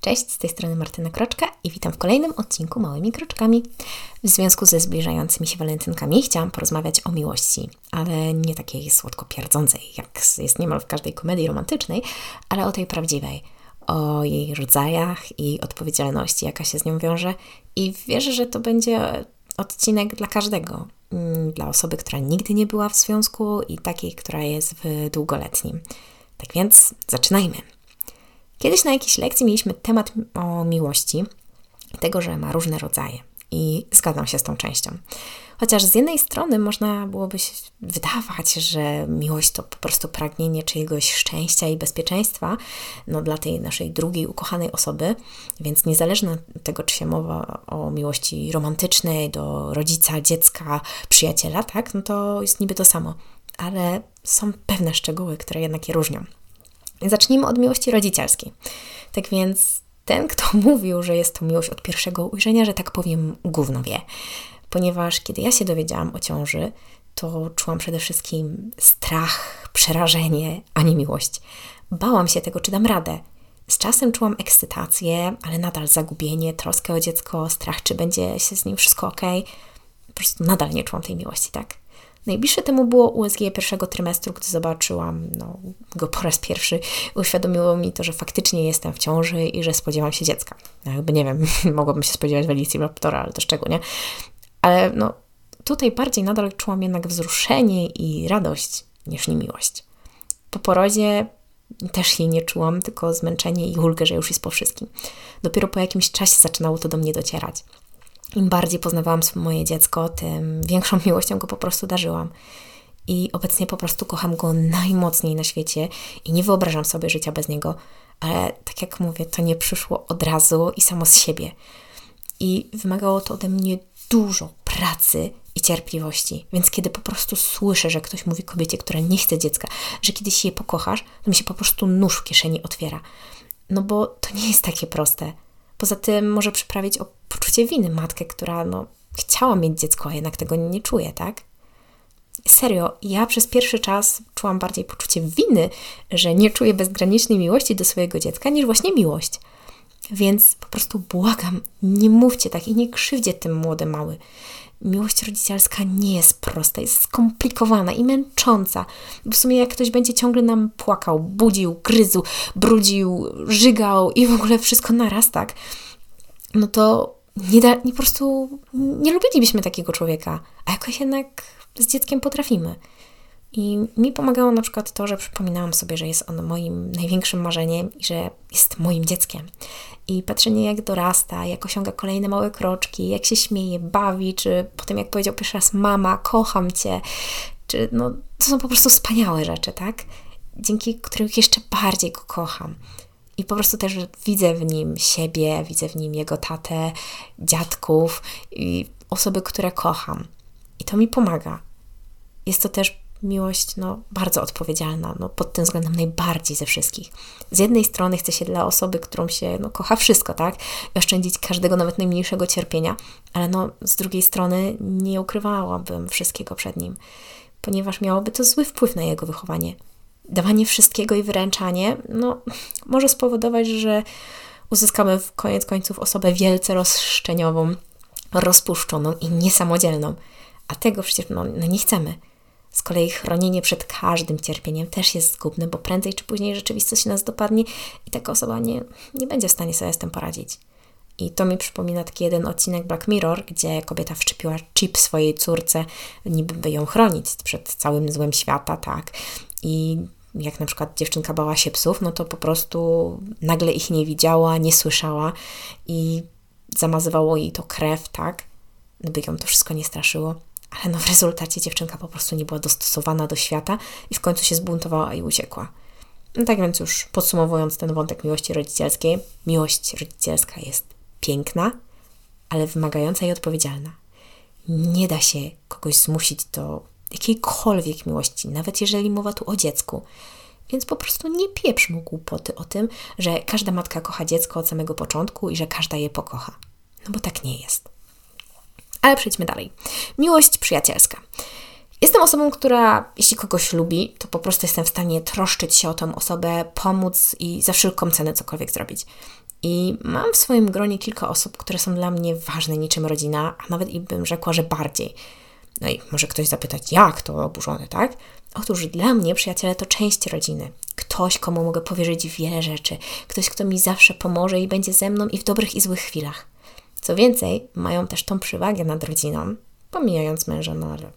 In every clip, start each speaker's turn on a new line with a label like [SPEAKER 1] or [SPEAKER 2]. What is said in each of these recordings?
[SPEAKER 1] Cześć, z tej strony Martyna Kroczka i witam w kolejnym odcinku Małymi Kroczkami. W związku ze zbliżającymi się walentynkami chciałam porozmawiać o miłości, ale nie takiej słodko pierdzącej, jak jest niemal w każdej komedii romantycznej, ale o tej prawdziwej, o jej rodzajach i odpowiedzialności, jaka się z nią wiąże. I wierzę, że to będzie odcinek dla każdego. Mm, dla osoby, która nigdy nie była w związku i takiej, która jest w długoletnim. Tak więc zaczynajmy. Kiedyś na jakiejś lekcji mieliśmy temat o miłości, tego, że ma różne rodzaje. I zgadzam się z tą częścią. Chociaż z jednej strony można byłoby się wydawać, że miłość to po prostu pragnienie czyjegoś szczęścia i bezpieczeństwa no, dla tej naszej drugiej ukochanej osoby, więc niezależnie od tego, czy się mowa o miłości romantycznej do rodzica, dziecka, przyjaciela, tak, no to jest niby to samo. Ale są pewne szczegóły, które jednak je różnią. Zacznijmy od miłości rodzicielskiej. Tak więc ten, kto mówił, że jest to miłość od pierwszego ujrzenia, że tak powiem, gówno wie. Ponieważ kiedy ja się dowiedziałam o ciąży, to czułam przede wszystkim strach, przerażenie, a nie miłość. Bałam się tego, czy dam radę. Z czasem czułam ekscytację, ale nadal zagubienie, troskę o dziecko, strach, czy będzie się z nim wszystko ok. Po prostu nadal nie czułam tej miłości, tak? Najbliższe temu było USG pierwszego trymestru, gdy zobaczyłam no, go po raz pierwszy. Uświadomiło mi to, że faktycznie jestem w ciąży i że spodziewam się dziecka. No, jakby nie wiem, mogłabym się spodziewać Raptora, ale też czego, nie? Ale no, tutaj bardziej nadal czułam jednak wzruszenie i radość niż niemiłość. Po porodzie też jej nie czułam, tylko zmęczenie i ulgę, że już jest po wszystkim. Dopiero po jakimś czasie zaczynało to do mnie docierać. Im bardziej poznawałam moje dziecko, tym większą miłością go po prostu darzyłam. I obecnie po prostu kocham go najmocniej na świecie i nie wyobrażam sobie życia bez niego, ale tak jak mówię, to nie przyszło od razu i samo z siebie. I wymagało to ode mnie dużo pracy i cierpliwości. Więc kiedy po prostu słyszę, że ktoś mówi kobiecie, która nie chce dziecka, że kiedyś je pokochasz, to mi się po prostu nóż w kieszeni otwiera. No bo to nie jest takie proste. Poza tym może przyprawić o poczucie winy matkę, która no, chciała mieć dziecko, a jednak tego nie czuje, tak? Serio, ja przez pierwszy czas czułam bardziej poczucie winy, że nie czuję bezgranicznej miłości do swojego dziecka, niż właśnie miłość. Więc po prostu błagam, nie mówcie tak i nie krzywdzie tym młode mały. Miłość rodzicielska nie jest prosta, jest skomplikowana i męcząca. W sumie jak ktoś będzie ciągle nam płakał, budził, gryzł, brudził, żygał i w ogóle wszystko naraz, tak, no to nie, da, nie po prostu nie lubilibyśmy takiego człowieka, a jakoś jednak z dzieckiem potrafimy. I mi pomagało na przykład to, że przypominałam sobie, że jest on moim największym marzeniem i że jest moim dzieckiem. I patrzenie, jak dorasta, jak osiąga kolejne małe kroczki, jak się śmieje, bawi, czy potem, jak powiedział pierwszy raz mama, kocham cię, czy no, to są po prostu wspaniałe rzeczy, tak? Dzięki którym jeszcze bardziej go kocham. I po prostu też widzę w nim siebie, widzę w nim jego tatę, dziadków i osoby, które kocham. I to mi pomaga. Jest to też miłość no, bardzo odpowiedzialna, no, pod tym względem najbardziej ze wszystkich. Z jednej strony chce się dla osoby, którą się no, kocha wszystko, tak? I oszczędzić każdego, nawet najmniejszego cierpienia, ale no, z drugiej strony nie ukrywałabym wszystkiego przed nim, ponieważ miałoby to zły wpływ na jego wychowanie. Dawanie wszystkiego i wyręczanie no, może spowodować, że uzyskamy w koniec końców osobę wielce rozszczeniową, rozpuszczoną i niesamodzielną. A tego przecież no, no nie chcemy. Z kolei chronienie przed każdym cierpieniem też jest zgubne, bo prędzej czy później rzeczywistość nas dopadnie i taka osoba nie, nie będzie w stanie sobie z tym poradzić. I to mi przypomina taki jeden odcinek Black Mirror, gdzie kobieta wszczepiła chip swojej córce, niby by ją chronić przed całym złem świata, tak. I jak na przykład dziewczynka bała się psów, no to po prostu nagle ich nie widziała, nie słyszała i zamazywało jej to krew, tak, by ją to wszystko nie straszyło ale no w rezultacie dziewczynka po prostu nie była dostosowana do świata i w końcu się zbuntowała i uciekła. No tak więc już podsumowując ten wątek miłości rodzicielskiej, miłość rodzicielska jest piękna, ale wymagająca i odpowiedzialna. Nie da się kogoś zmusić do jakiejkolwiek miłości, nawet jeżeli mowa tu o dziecku. Więc po prostu nie pieprz mu głupoty o tym, że każda matka kocha dziecko od samego początku i że każda je pokocha. No bo tak nie jest. Ale przejdźmy dalej. Miłość przyjacielska. Jestem osobą, która jeśli kogoś lubi, to po prostu jestem w stanie troszczyć się o tą osobę, pomóc i za wszelką cenę cokolwiek zrobić. I mam w swoim gronie kilka osób, które są dla mnie ważne niczym rodzina, a nawet i bym rzekła, że bardziej. No i może ktoś zapytać, jak to oburzone, tak? Otóż dla mnie przyjaciele to część rodziny. Ktoś, komu mogę powierzyć wiele rzeczy. Ktoś, kto mi zawsze pomoże i będzie ze mną i w dobrych i złych chwilach. Co więcej, mają też tą przewagę nad rodziną, pomijając męża, no ale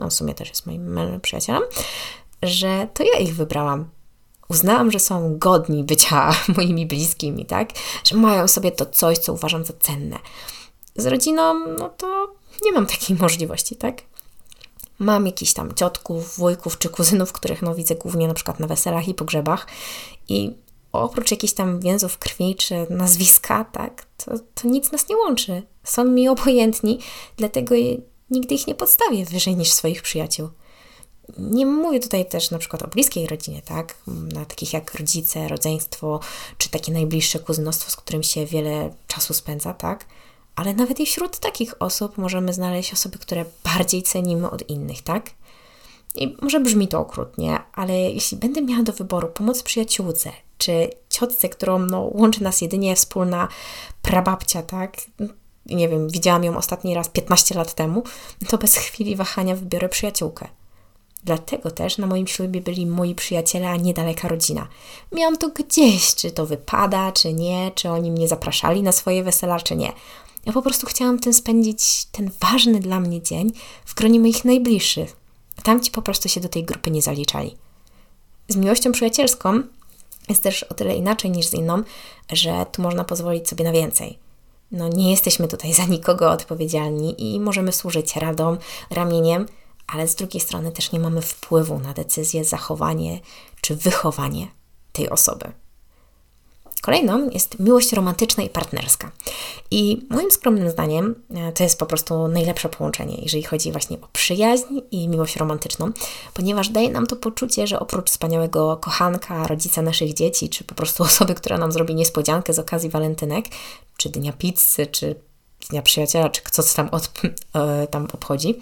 [SPEAKER 1] on w sumie też jest moim mężem, przyjacielem, że to ja ich wybrałam. Uznałam, że są godni bycia moimi bliskimi, tak? Że mają sobie to coś, co uważam za cenne. Z rodziną, no to nie mam takiej możliwości, tak? Mam jakichś tam ciotków, wujków czy kuzynów, których no widzę głównie na przykład na weselach i pogrzebach i oprócz jakichś tam więzów krwi czy nazwiska, tak, to, to nic nas nie łączy. Są mi obojętni, dlatego nigdy ich nie podstawię wyżej niż swoich przyjaciół. Nie mówię tutaj też na przykład o bliskiej rodzinie, tak? Na takich jak rodzice, rodzeństwo, czy takie najbliższe kuzynostwo, z którym się wiele czasu spędza, tak? Ale nawet i wśród takich osób możemy znaleźć osoby, które bardziej cenimy od innych, tak? I może brzmi to okrutnie, ale jeśli będę miała do wyboru pomoc przyjaciółce, czy ciotce, którą no, łączy nas jedynie wspólna prababcia, tak? Nie wiem, widziałam ją ostatni raz 15 lat temu, to bez chwili wahania wybiorę przyjaciółkę. Dlatego też na moim ślubie byli moi przyjaciele, a nie daleka rodzina. Miałam to gdzieś, czy to wypada, czy nie, czy oni mnie zapraszali na swoje wesela, czy nie. Ja po prostu chciałam tym spędzić ten ważny dla mnie dzień w gronie moich najbliższych. Tamci po prostu się do tej grupy nie zaliczali. Z miłością przyjacielską jest też o tyle inaczej niż z inną, że tu można pozwolić sobie na więcej. No, nie jesteśmy tutaj za nikogo odpowiedzialni i możemy służyć radą, ramieniem, ale z drugiej strony też nie mamy wpływu na decyzję, zachowanie czy wychowanie tej osoby. Kolejną jest miłość romantyczna i partnerska. I moim skromnym zdaniem e, to jest po prostu najlepsze połączenie, jeżeli chodzi właśnie o przyjaźń i miłość romantyczną, ponieważ daje nam to poczucie, że oprócz wspaniałego kochanka, rodzica naszych dzieci, czy po prostu osoby, która nam zrobi niespodziankę z okazji walentynek, czy dnia pizzy, czy dnia przyjaciela, czy co tam, e, tam obchodzi,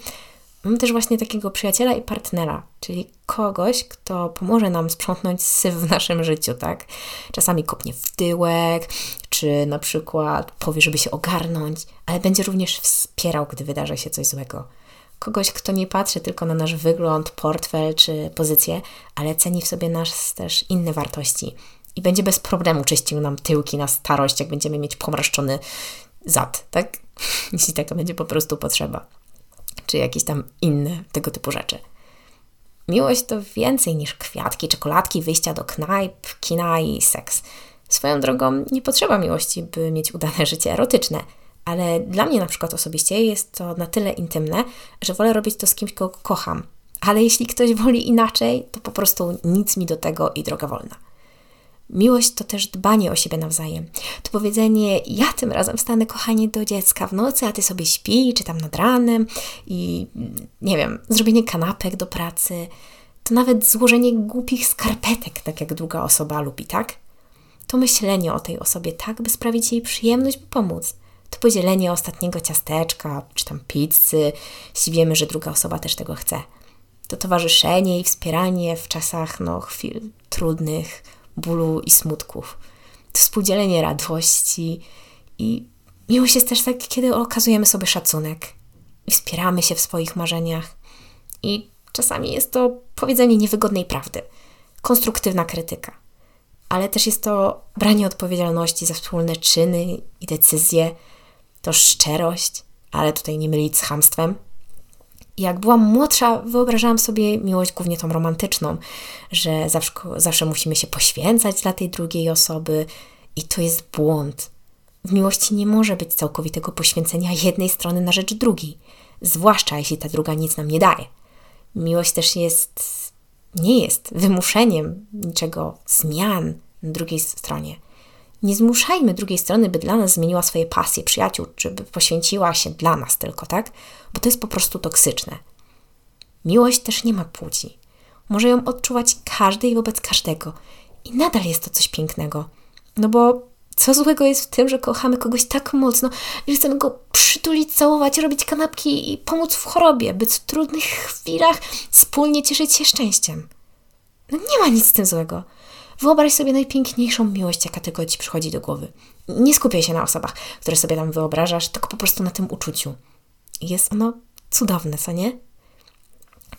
[SPEAKER 1] Mam też właśnie takiego przyjaciela i partnera, czyli kogoś, kto pomoże nam sprzątnąć syf w naszym życiu, tak? Czasami kopnie w tyłek, czy na przykład powie, żeby się ogarnąć, ale będzie również wspierał, gdy wydarzy się coś złego. Kogoś, kto nie patrzy tylko na nasz wygląd, portfel czy pozycję, ale ceni w sobie nas też inne wartości i będzie bez problemu czyścił nam tyłki na starość, jak będziemy mieć pomarszczony zad, tak? Jeśli taka będzie po prostu potrzeba czy jakieś tam inne tego typu rzeczy. Miłość to więcej niż kwiatki, czekoladki, wyjścia do knajp, kina i seks. Swoją drogą nie potrzeba miłości, by mieć udane życie erotyczne, ale dla mnie na przykład osobiście jest to na tyle intymne, że wolę robić to z kimś, kogo kocham. Ale jeśli ktoś woli inaczej, to po prostu nic mi do tego i droga wolna. Miłość to też dbanie o siebie nawzajem. To powiedzenie, ja tym razem wstanę, kochanie, do dziecka w nocy, a ty sobie śpi, czy tam nad ranem i nie wiem, zrobienie kanapek do pracy. To nawet złożenie głupich skarpetek, tak jak druga osoba lubi, tak? To myślenie o tej osobie tak, by sprawić jej przyjemność, by pomóc. To podzielenie ostatniego ciasteczka, czy tam pizzy, jeśli wiemy, że druga osoba też tego chce. To towarzyszenie i wspieranie w czasach, no, chwil trudnych, bólu i smutków. To współdzielenie radości i miłość jest też tak, kiedy okazujemy sobie szacunek i wspieramy się w swoich marzeniach. I czasami jest to powiedzenie niewygodnej prawdy, konstruktywna krytyka, ale też jest to branie odpowiedzialności za wspólne czyny i decyzje, to szczerość, ale tutaj nie mylić z hamstwem, jak byłam młodsza, wyobrażałam sobie miłość głównie tą romantyczną, że zawsze, zawsze musimy się poświęcać dla tej drugiej osoby i to jest błąd. W miłości nie może być całkowitego poświęcenia jednej strony na rzecz drugiej, zwłaszcza jeśli ta druga nic nam nie daje. Miłość też jest, nie jest wymuszeniem niczego, zmian na drugiej stronie. Nie zmuszajmy drugiej strony, by dla nas zmieniła swoje pasje, przyjaciół, czy by poświęciła się dla nas tylko, tak? Bo to jest po prostu toksyczne. Miłość też nie ma płci. Może ją odczuwać każdy i wobec każdego. I nadal jest to coś pięknego. No bo co złego jest w tym, że kochamy kogoś tak mocno, że chcemy go przytulić, całować, robić kanapki i pomóc w chorobie, być w trudnych chwilach wspólnie cieszyć się szczęściem. No nie ma nic z tym złego. Wyobraź sobie najpiękniejszą miłość, jaka tylko ci przychodzi do głowy. Nie skupiaj się na osobach, które sobie tam wyobrażasz, tylko po prostu na tym uczuciu. Jest ono cudowne, co nie?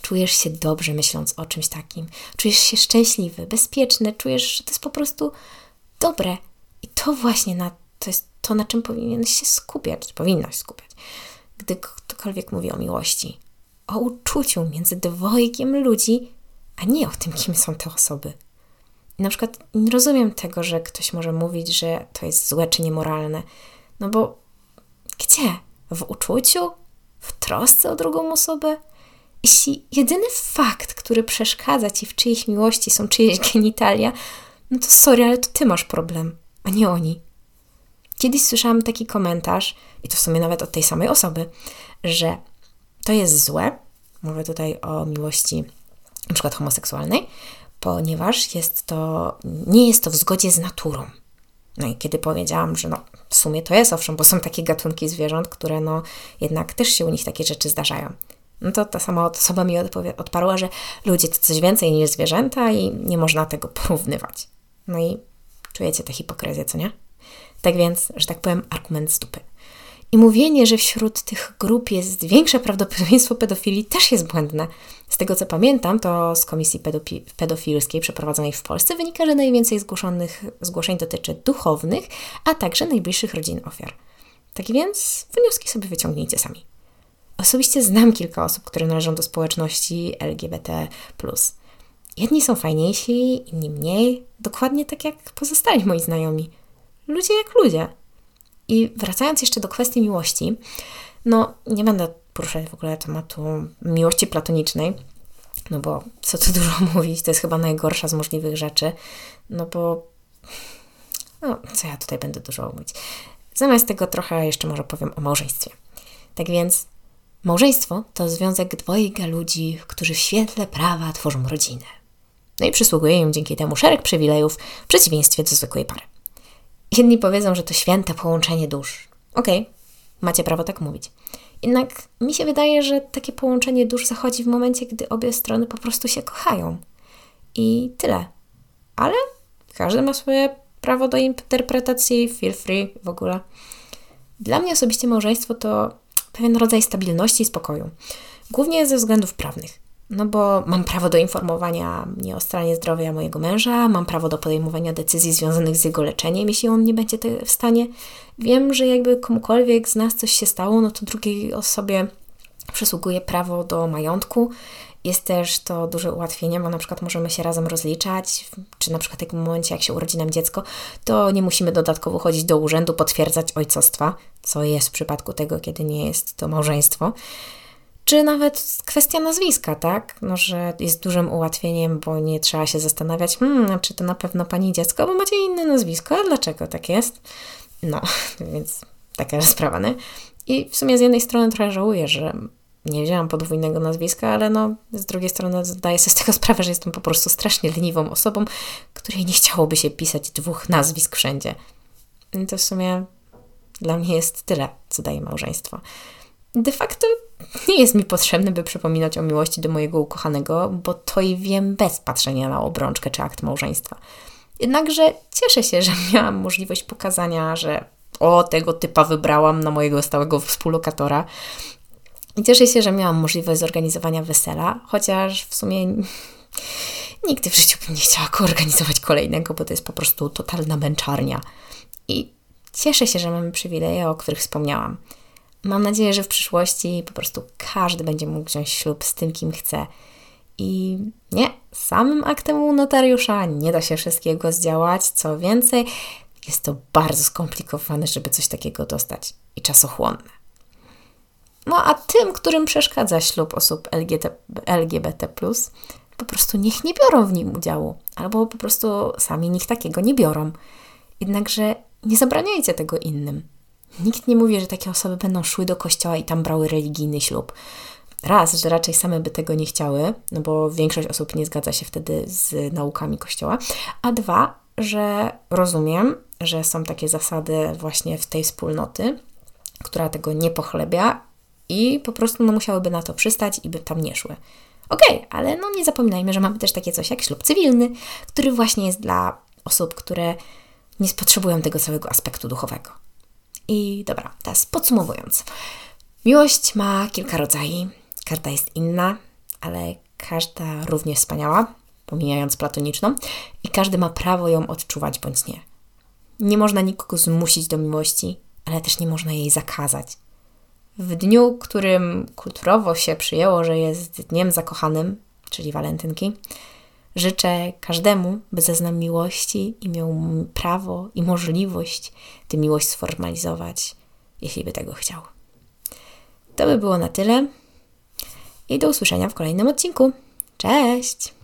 [SPEAKER 1] Czujesz się dobrze myśląc o czymś takim. Czujesz się szczęśliwy, bezpieczny, czujesz, że to jest po prostu dobre. I to właśnie na, to jest to, na czym powinieneś się skupiać, powinnaś skupiać, gdy ktokolwiek mówi o miłości. O uczuciu między dwojgiem ludzi, a nie o tym, kim są te osoby. I na przykład nie rozumiem tego, że ktoś może mówić, że to jest złe czy niemoralne. No bo gdzie? W uczuciu? W trosce o drugą osobę? Jeśli jedyny fakt, który przeszkadza ci w czyjejś miłości są czyjeś genitalia, no to sorry, ale to ty masz problem, a nie oni. Kiedyś słyszałam taki komentarz, i to w sumie nawet od tej samej osoby, że to jest złe, mówię tutaj o miłości na przykład homoseksualnej, ponieważ jest to, nie jest to w zgodzie z naturą. No i kiedy powiedziałam, że no, w sumie to jest owszem, bo są takie gatunki zwierząt, które no jednak też się u nich takie rzeczy zdarzają. No to ta sama osoba mi odparła, że ludzie to coś więcej niż zwierzęta i nie można tego porównywać. No i czujecie tę hipokryzję, co nie? Tak więc, że tak powiem, argument z dupy. I mówienie, że wśród tych grup jest większe prawdopodobieństwo pedofilii, też jest błędne. Z tego co pamiętam, to z komisji pedofilskiej przeprowadzonej w Polsce wynika, że najwięcej zgłoszonych zgłoszeń dotyczy duchownych, a także najbliższych rodzin ofiar. Tak więc wnioski sobie wyciągnijcie sami. Osobiście znam kilka osób, które należą do społeczności LGBT. Jedni są fajniejsi, inni mniej, dokładnie tak jak pozostali moi znajomi. Ludzie jak ludzie. I wracając jeszcze do kwestii miłości, no nie będę poruszać w ogóle tematu miłości platonicznej, no bo co tu dużo mówić, to jest chyba najgorsza z możliwych rzeczy, no bo no, co ja tutaj będę dużo mówić. Zamiast tego trochę jeszcze może powiem o małżeństwie. Tak więc małżeństwo to związek dwojga ludzi, którzy w świetle prawa tworzą rodzinę. No i przysługuje im dzięki temu szereg przywilejów w przeciwieństwie do zwykłej pary. Jedni powiedzą, że to święte połączenie dusz. Okej, okay, macie prawo tak mówić. Jednak mi się wydaje, że takie połączenie dusz zachodzi w momencie, gdy obie strony po prostu się kochają. I tyle. Ale każdy ma swoje prawo do interpretacji, feel free w ogóle. Dla mnie osobiście małżeństwo to pewien rodzaj stabilności i spokoju. Głównie ze względów prawnych. No bo mam prawo do informowania mnie o stanie zdrowia mojego męża, mam prawo do podejmowania decyzji związanych z jego leczeniem, jeśli on nie będzie w stanie. Wiem, że jakby komukolwiek z nas coś się stało, no to drugiej osobie przysługuje prawo do majątku. Jest też to duże ułatwienie, bo na przykład możemy się razem rozliczać, czy na przykład w takim momencie, jak się urodzi nam dziecko, to nie musimy dodatkowo chodzić do urzędu, potwierdzać ojcostwa, co jest w przypadku tego, kiedy nie jest to małżeństwo. Czy nawet kwestia nazwiska, tak? No, że jest dużym ułatwieniem, bo nie trzeba się zastanawiać, hmm, czy to na pewno pani dziecko, bo macie inne nazwisko, a dlaczego tak jest? No, więc taka sprawa, nie? I w sumie z jednej strony trochę żałuję, że nie wzięłam podwójnego nazwiska, ale no, z drugiej strony zdaję sobie z tego sprawę, że jestem po prostu strasznie leniwą osobą, której nie chciałoby się pisać dwóch nazwisk wszędzie. I to w sumie dla mnie jest tyle, co daje małżeństwo de facto nie jest mi potrzebne, by przypominać o miłości do mojego ukochanego, bo to i wiem bez patrzenia na obrączkę czy akt małżeństwa. Jednakże cieszę się, że miałam możliwość pokazania, że o, tego typa wybrałam na mojego stałego współlokatora. I cieszę się, że miałam możliwość zorganizowania wesela, chociaż w sumie nigdy w życiu bym nie chciała organizować kolejnego, bo to jest po prostu totalna męczarnia. I cieszę się, że mamy przywileje, o których wspomniałam. Mam nadzieję, że w przyszłości po prostu każdy będzie mógł wziąć ślub z tym, kim chce. I nie, samym aktem u notariusza nie da się wszystkiego zdziałać. Co więcej, jest to bardzo skomplikowane, żeby coś takiego dostać i czasochłonne. No a tym, którym przeszkadza ślub osób LGBT, LGBT, po prostu niech nie biorą w nim udziału, albo po prostu sami niech takiego nie biorą. Jednakże nie zabraniajcie tego innym. Nikt nie mówi, że takie osoby będą szły do kościoła i tam brały religijny ślub. Raz, że raczej same by tego nie chciały, no bo większość osób nie zgadza się wtedy z naukami kościoła. A dwa, że rozumiem, że są takie zasady właśnie w tej wspólnoty, która tego nie pochlebia i po prostu no, musiałyby na to przystać i by tam nie szły. Okej, okay, ale no nie zapominajmy, że mamy też takie coś jak ślub cywilny, który właśnie jest dla osób, które nie potrzebują tego całego aspektu duchowego. I dobra, teraz podsumowując. Miłość ma kilka rodzajów, każda jest inna, ale każda równie wspaniała, pomijając platoniczną, i każdy ma prawo ją odczuwać bądź nie. Nie można nikogo zmusić do miłości, ale też nie można jej zakazać. W dniu, którym kulturowo się przyjęło, że jest dniem zakochanym, czyli walentynki, życzę każdemu, by zeznał miłości i miał prawo i możliwość tę miłość sformalizować, jeśli by tego chciał. To by było na tyle i do usłyszenia w kolejnym odcinku. Cześć!